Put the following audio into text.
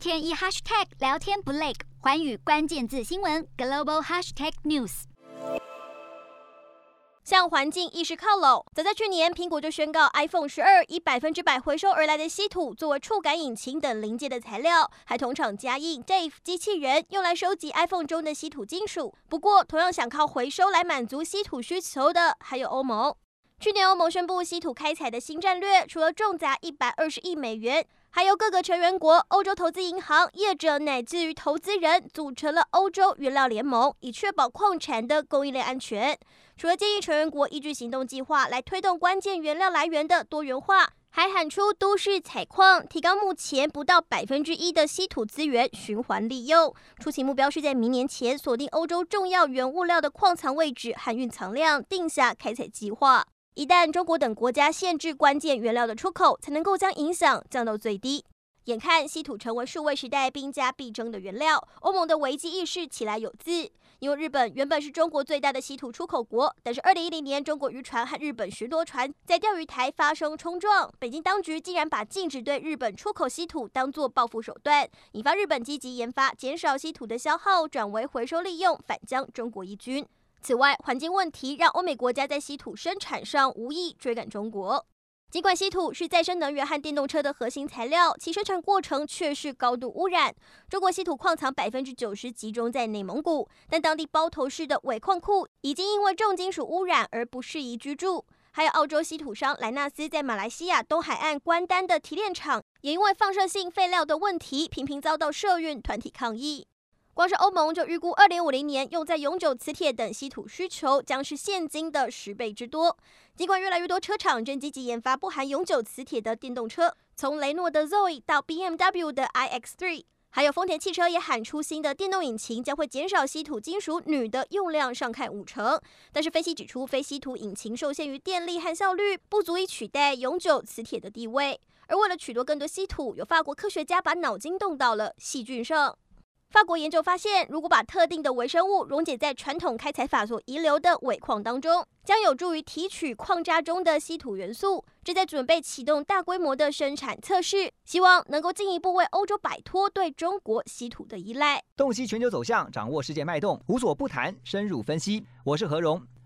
天一 hashtag 聊天不累，寰宇关键字新闻 global hashtag news。向环境意识靠拢，早在去年，苹果就宣告 iPhone 十二以百分之百回收而来的稀土作为触感引擎等零件的材料，还同厂加印 Dave 机器人，用来收集 iPhone 中的稀土金属。不过，同样想靠回收来满足稀土需求的，还有欧盟。去年，欧盟宣布稀土开采的新战略，除了重砸一百二十亿美元。还有各个成员国、欧洲投资银行、业者乃至于投资人组成了欧洲原料联盟，以确保矿产的供应链安全。除了建议成员国依据行动计划来推动关键原料来源的多元化，还喊出都市采矿，提高目前不到百分之一的稀土资源循环利用。初期目标是在明年前锁定欧洲重要原物料的矿藏位置和蕴藏量，定下开采计划。一旦中国等国家限制关键原料的出口，才能够将影响降到最低。眼看稀土成为数位时代兵家必争的原料，欧盟的危机意识起来有自。因为日本原本是中国最大的稀土出口国，但是二零一零年中国渔船和日本巡逻船在钓鱼台发生冲撞，北京当局竟然把禁止对日本出口稀土当作报复手段，引发日本积极研发减少稀土的消耗，转为回收利用，反将中国一军。此外，环境问题让欧美国家在稀土生产上无意追赶中国。尽管稀土是再生能源和电动车的核心材料，其生产过程却是高度污染。中国稀土矿藏百分之九十集中在内蒙古，但当地包头市的尾矿库已经因为重金属污染而不适宜居住。还有澳洲稀土商莱纳斯在马来西亚东海岸关丹的提炼厂，也因为放射性废料的问题，频频遭到社运团体抗议。光是欧盟就预估，二零五零年用在永久磁铁等稀土需求将是现今的十倍之多。尽管越来越多车厂正积极研发不含永久磁铁的电动车，从雷诺的 Zoe 到 BMW 的 iX3，还有丰田汽车也喊出新的电动引擎将会减少稀土金属铝的用量，上看五成。但是分析指出，非稀土引擎受限于电力和效率，不足以取代永久磁铁的地位。而为了取得更多稀土，有法国科学家把脑筋动到了细菌上。法国研究发现，如果把特定的微生物溶解在传统开采法所遗留的尾矿当中，将有助于提取矿渣中的稀土元素。正在准备启动大规模的生产测试，希望能够进一步为欧洲摆脱对中国稀土的依赖。洞悉全球走向，掌握世界脉动，无所不谈，深入分析。我是何荣，